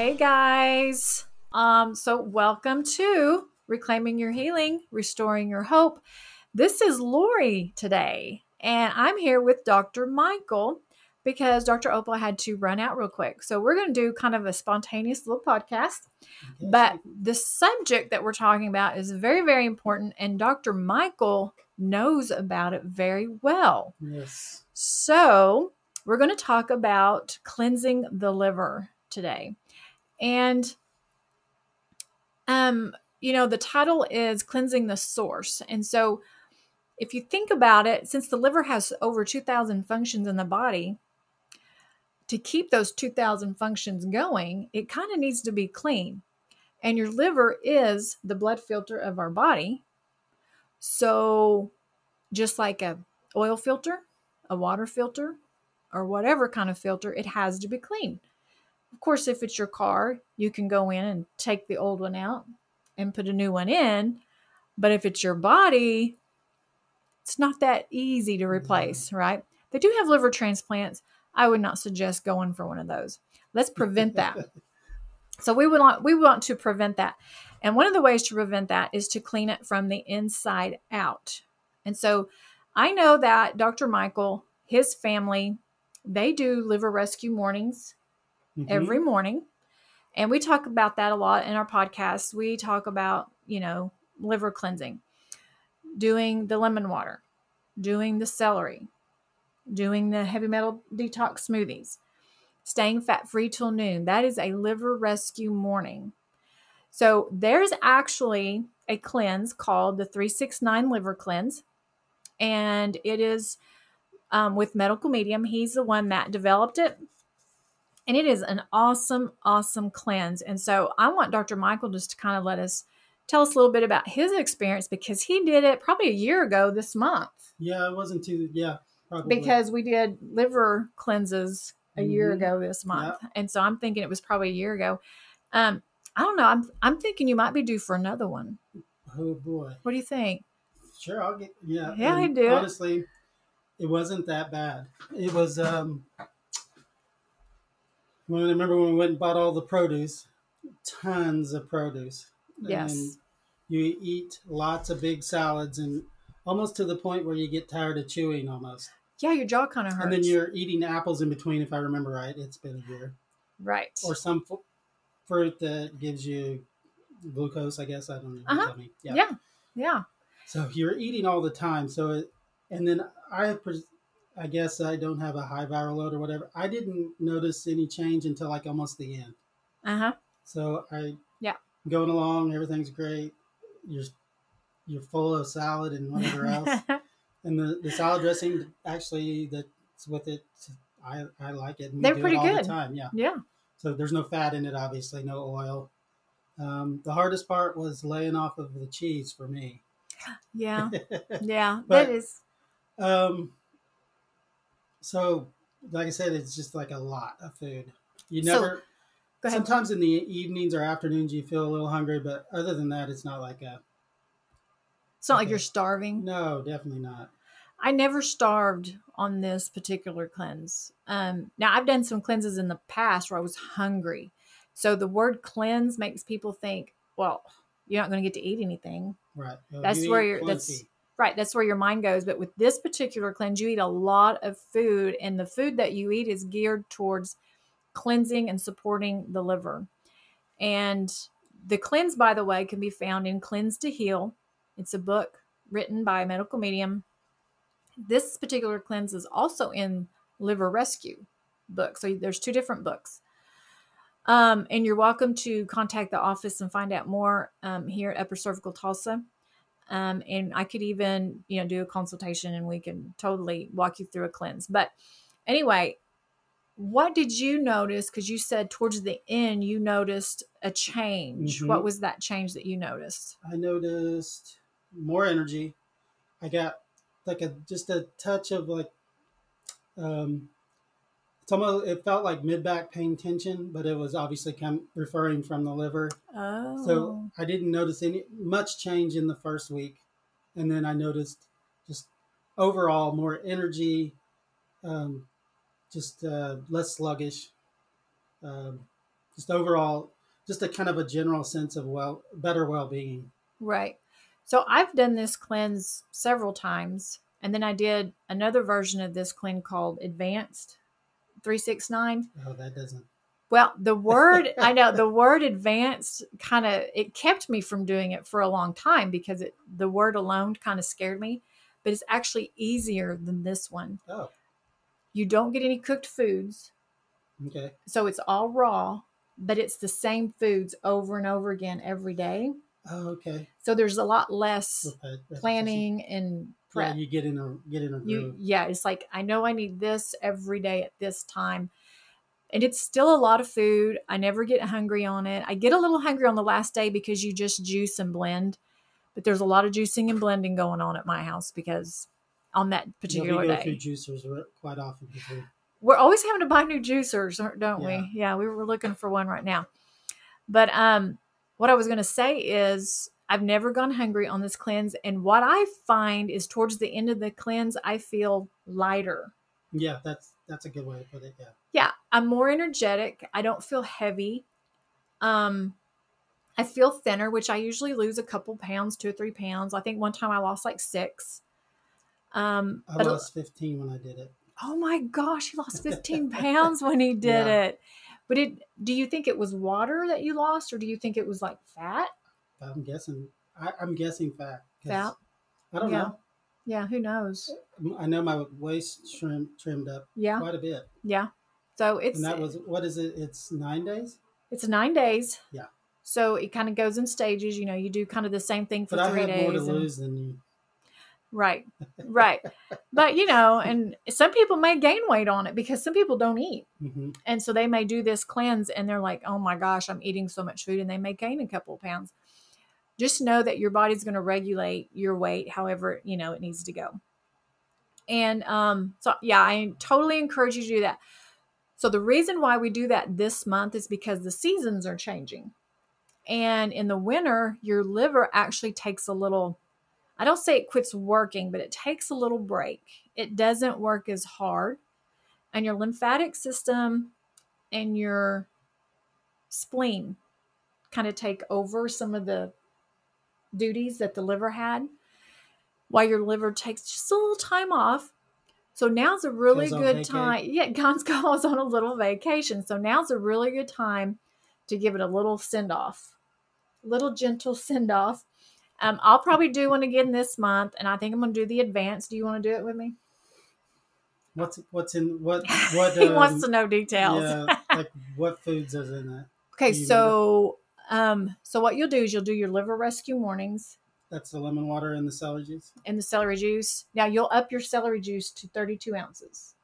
Hey guys. Um, so welcome to Reclaiming Your Healing, Restoring Your Hope. This is Lori today, and I'm here with Dr. Michael because Dr. Opal had to run out real quick. So we're going to do kind of a spontaneous little podcast. But the subject that we're talking about is very, very important, and Dr. Michael knows about it very well. Yes. So, we're going to talk about cleansing the liver today. And um you know, the title is cleansing the source. And so if you think about it, since the liver has over 2000 functions in the body, to keep those 2000 functions going, it kind of needs to be clean. And your liver is the blood filter of our body. So just like a oil filter, a water filter, or whatever kind of filter, it has to be clean. Of course, if it's your car, you can go in and take the old one out and put a new one in. But if it's your body, it's not that easy to mm-hmm. replace, right? They do have liver transplants. I would not suggest going for one of those. Let's prevent that. so we would want we want to prevent that. And one of the ways to prevent that is to clean it from the inside out. And so I know that Dr. Michael, his family, they do liver rescue mornings Mhm. every morning. And we talk about that a lot in our podcast. We talk about, you know, liver cleansing, doing the lemon water, doing the celery, doing the heavy metal detox smoothies, staying fat free till noon. That is a liver rescue morning. So there's actually a cleanse called the 369 liver cleanse. And it is um, with medical medium. He's the one that developed it and it is an awesome, awesome cleanse. And so I want Dr. Michael just to kind of let us tell us a little bit about his experience because he did it probably a year ago this month Yeah, it wasn't too. Yeah, probably. because we did liver cleanses a year Mhm. ago this month. And so I'm thinking it was probably a year ago. Um, I don't know. I'm I'm thinking you might be due for another one. oh boy. What do you think? Sure, I'll get. Yeah. Yeah, I do. Honestly, it wasn't that bad. It was. um When I remember when we went and bought all the produce, tons of produce. Yes. And you eat lots of big salads and almost to the point where you get tired of chewing almost. Yeah, your jaw kind of hurts. And then you're eating apples in between, if I remember right. It's been a year. right. or some fu- fruit that gives you glucose. I guess I don't know. Uh-huh. Yeah. yeah. Yeah. So you're eating all the time. So it, and then I, pres- I guess I don't have a high viral load or whatever. I didn't notice any change until like almost the end. Uh huh. So I, Yeah. going along, everything's great. You're, you're full of salad and whatever else. and the, the salad dressing, actually, that's with it. I, I like it. And They're it pretty all good. The time. Yeah. yeah. So there's no fat in it, obviously, no oil. Um, the hardest part was laying off of the cheese for me. Yeah. Yeah. But- that is. um, so, like I said, it's just like a lot of food. You So, never. Ahead. sometimes in the evenings or afternoons you feel a little hungry, but other than that, it's not like a. It's not like okay. you're starving. No, definitely not. I never starved on this particular cleanse. Um, now I've done some cleanses in the past where I was hungry. So the word cleanse makes people think, well, you're not going to get to eat anything. Right. Well, That's you where you're- that's- plenty. Right. That's where your mind goes. But with this particular cleanse, you eat a lot of food, and the food that you eat is geared towards cleansing and supporting the liver. And the cleanse, by the way, can be found in Cleanse to Heal. It's a book written by a medical medium. This particular cleanse is also in Liver Rescue book. So there's two different books. Um, and you're welcome to contact the office and find out more um, here at Upper Cervical Tulsa. Um, and I could even, you know, do a consultation and we can totally walk you through a cleanse. But anyway, what did you notice? Because you said towards the end you noticed a change. Mhm. What was that change that you noticed? I noticed more energy. I got like a just a touch of like um it's almost it felt like mid back pain tension, but it was obviously come referring from the liver. Oh, So I didn't notice any much change in the first week, and then I noticed just overall more energy, um, just uh, less sluggish. Um, just overall, just a kind of a general sense of well, better well being. Right. So I've done this cleanse several times. And then I did another version of this cleanse called Advanced 369. Oh, that doesn't. Well, the word, I know the word advanced kind of, it kept me from doing it for a long time because it, the word alone kind of scared me. But it's actually easier than this one. Oh, You don't get any cooked foods. okay. So it's all raw, but it's the same foods over and over again every day. Oh, okay. So there's a lot less planning and Yeah, you get in a get in a you groove. yeah it's like i know i need this every day at this time and it's still a lot of food i never get hungry on it i get a little hungry on the last day because you just juice and blend but there's a lot of juicing and blending going on at my house because on that particular we day through juicers quite often. because we- we're always having to buy new juicers don't Yeah. we yeah we were looking for one right now but um what i was going to say is i've never gone hungry on this cleanse and what i find is towards the end of the cleanse i feel lighter Yeah, that's that's a good way to put it. Yeah. yeah i'm more energetic i don't feel heavy um i feel thinner which i usually lose a couple pounds two or three pounds i think one time i lost like six um I lost 15 when I did it. oh my gosh he lost 15 pounds when he did Yeah. it but it do you think it was water that you lost or do you think it was like fat I'm guessing. I, I'm guessing fat. Fat? I don't Yeah. know. yeah who knows I know my waist trim, trimmed up yeah quite a bit, yeah so it's and that was what is it? It's nine days. it's nine days Yeah. so it kind of goes in stages you know you do kind of the same thing for But I three had days more to and- lose than you. Right. Right. but you know, and some people may gain weight on it because some people don't eat. hmm And so they may do this cleanse and they're like, "Oh my gosh, I'm eating so much food," and they may gain a couple of pounds. Just know that your body's going to regulate your weight however, you know, it needs to go. And um so yeah, I totally encourage you to do that. So the reason why we do that this month is because the seasons are changing. And in the winter, your liver actually takes a little I don't say it quits working, but it takes a little break. It doesn't work as hard. And your lymphatic system and your spleen kind of take over some of the duties that the liver had while your liver takes just a little time off. So now's a really Goes good time. Yeah, God's goes on a little vacation. So now's a really good time to give it a little send off, little gentle send off. Um, I'll probably do one again this month, and I think I'm going to do the advance. Do you want to do it with me? What's what's in what what? he wants um, to know details. Yeah, like what foods is in it? Okay, so um, so what you'll do is you'll do your liver rescue mornings That's the lemon water and the celery juice. and the celery juice. Now you'll up your celery juice to 32 ounces.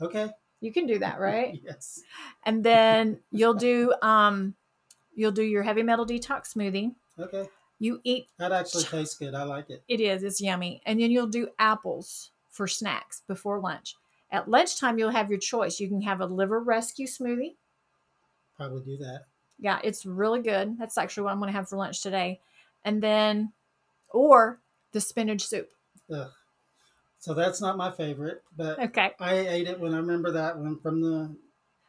Okay. You can do that, right? yes. and then you'll do um, you'll do your heavy metal detox smoothie. Okay. You eat That actually tastes good. I like it. it is it's yummy, and then you'll do apples for snacks before lunch. At lunchtime, you'll have your choice. You can have a liver rescue smoothie. Probably do that. Yeah, it's really good. That's actually what I'm going to have for lunch today. And then, or the spinach soup. Ugh. So that's not my favorite, but Okay. I ate it when I remember that one from the.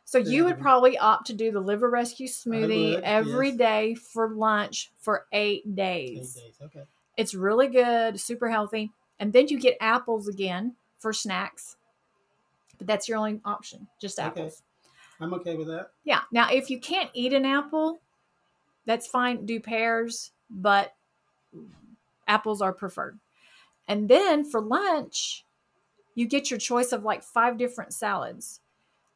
So you would probably opt to do the liver rescue smoothie would, every yes. day for lunch for eight Eight days. days. Okay. It's really good, super healthy. And then you get apples again for snacks. But that's your only option, just Okay. I'm okay with that. Yeah. Now, if you can't eat an apple, that's fine. Do pears, but apples are preferred. And then for lunch, you get your choice of like five different salads.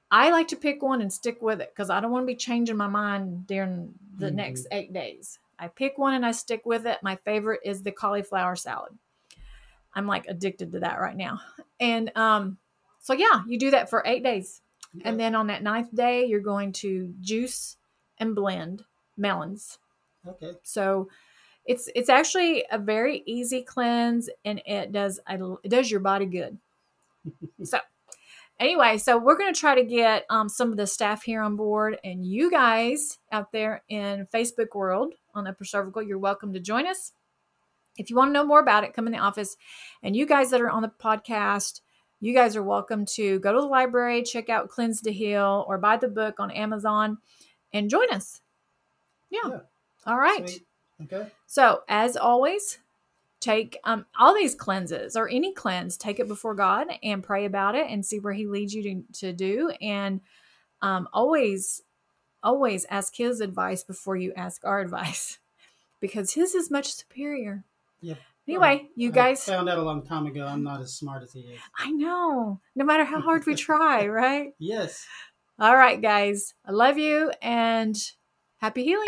I like to pick one and stick with it because I don't want to be changing my mind during the Mhm. next eight days. I pick one and I stick with it. My favorite is the cauliflower salad. I'm like addicted to that right now. And um, so, yeah, you do that for eight days. And then on that ninth day, you're going to juice and blend melons. Okay. So it's it's actually a very easy cleanse, and it does it does your body good. so anyway, so we're going to try to get um, some of the staff here on board, and you guys out there in Facebook world on Upper Cervical, you're welcome to join us. If you want to know more about it, come in the office. And you guys that are on the podcast, you guys are welcome to go to the library, check out Cleanse to Heal, or buy the book on Amazon and join us. Yeah. Yeah. All right. Sweet. Okay. So, as always, take um, all these cleanses or any cleanse, take it before God and pray about it and see where He leads you to, to do. And um, always, always ask His advice before you ask our advice because His is much superior. Yep. Anyway, oh, you I guys, found out a long time ago. I'm not as smart as he is. I know, no matter how hard we try, right? Yes. All right, guys, I love you and happy healing.